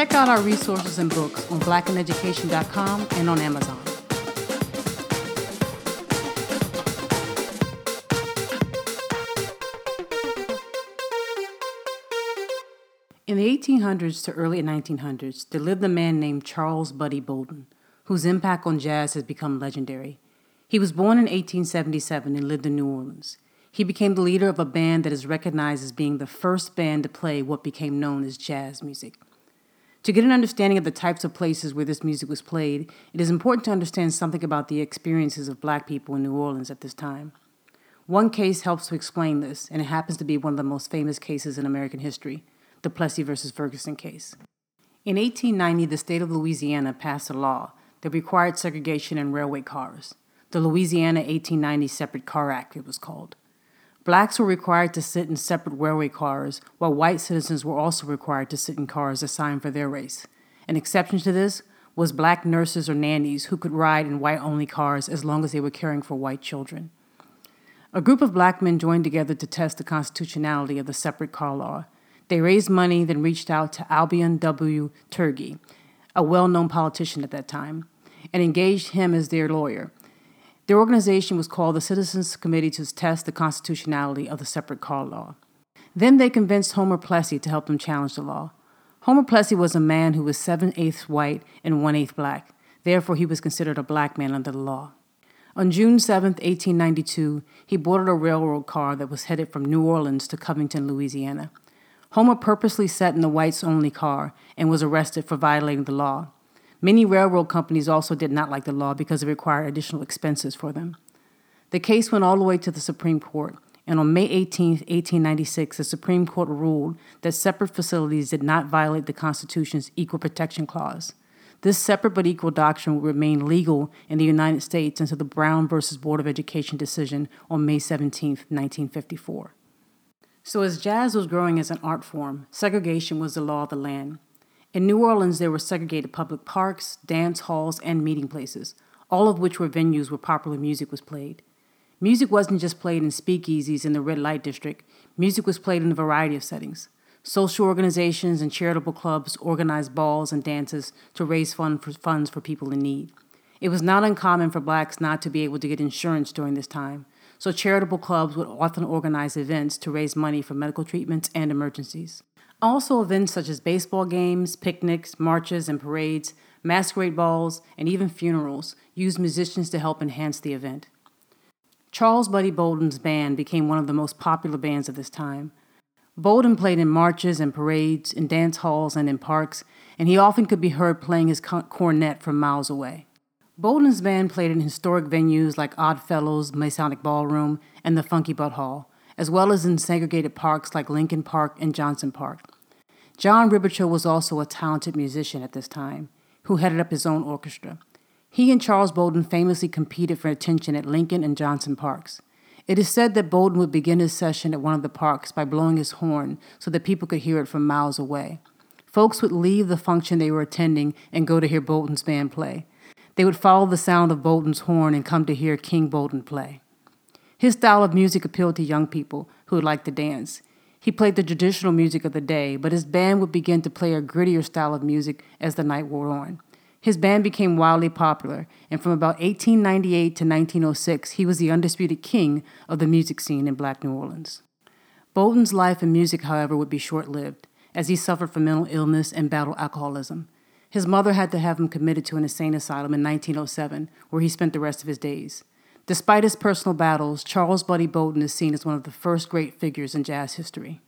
Check out our resources and books on blackineducation.com and on Amazon. In the 1800s to early 1900s, there lived a man named Charles Buddy Bolden, whose impact on jazz has become legendary. He was born in 1877 and lived in New Orleans. He became the leader of a band that is recognized as being the first band to play what became known as jazz music. To get an understanding of the types of places where this music was played, it is important to understand something about the experiences of black people in New Orleans at this time. One case helps to explain this, and it happens to be one of the most famous cases in American history the Plessy versus Ferguson case. In 1890, the state of Louisiana passed a law that required segregation in railway cars. The Louisiana 1890 Separate Car Act, it was called. Blacks were required to sit in separate railway cars, while white citizens were also required to sit in cars assigned for their race. An exception to this was black nurses or nannies who could ride in white only cars as long as they were caring for white children. A group of black men joined together to test the constitutionality of the separate car law. They raised money, then reached out to Albion W. Tourgée, a well known politician at that time, and engaged him as their lawyer. Their organization was called the Citizens Committee to test the constitutionality of the separate car law. Then they convinced Homer Plessy to help them challenge the law. Homer Plessy was a man who was seven eighths white and one eighth black. Therefore, he was considered a black man under the law. On June 7, 1892, he boarded a railroad car that was headed from New Orleans to Covington, Louisiana. Homer purposely sat in the whites only car and was arrested for violating the law. Many railroad companies also did not like the law because it required additional expenses for them. The case went all the way to the Supreme Court, and on May 18, 1896, the Supreme Court ruled that separate facilities did not violate the Constitution's Equal Protection Clause. This separate but equal doctrine would remain legal in the United States until the Brown v. Board of Education decision on May 17, 1954. So, as jazz was growing as an art form, segregation was the law of the land. In New Orleans, there were segregated public parks, dance halls, and meeting places, all of which were venues where popular music was played. Music wasn't just played in speakeasies in the red light district, music was played in a variety of settings. Social organizations and charitable clubs organized balls and dances to raise fund for funds for people in need. It was not uncommon for blacks not to be able to get insurance during this time, so charitable clubs would often organize events to raise money for medical treatments and emergencies. Also, events such as baseball games, picnics, marches, and parades, masquerade balls, and even funerals used musicians to help enhance the event. Charles Buddy Bolden's band became one of the most popular bands of this time. Bolden played in marches and parades, in dance halls, and in parks, and he often could be heard playing his cornet from miles away. Bolden's band played in historic venues like Odd Fellows Masonic Ballroom and the Funky Butt Hall, as well as in segregated parks like Lincoln Park and Johnson Park. John Robichaux was also a talented musician at this time, who headed up his own orchestra. He and Charles Bolden famously competed for attention at Lincoln and Johnson Parks. It is said that Bolden would begin his session at one of the parks by blowing his horn so that people could hear it from miles away. Folks would leave the function they were attending and go to hear Bolden's band play. They would follow the sound of Bolden's horn and come to hear King Bolden play. His style of music appealed to young people who would like to dance. He played the traditional music of the day, but his band would begin to play a grittier style of music as the night wore on. His band became wildly popular, and from about 1898 to 1906, he was the undisputed king of the music scene in Black New Orleans. Bolden's life and music, however, would be short lived, as he suffered from mental illness and battled alcoholism. His mother had to have him committed to an insane asylum in 1907, where he spent the rest of his days. Despite his personal battles, Charles Buddy Bolden is seen as one of the first great figures in jazz history.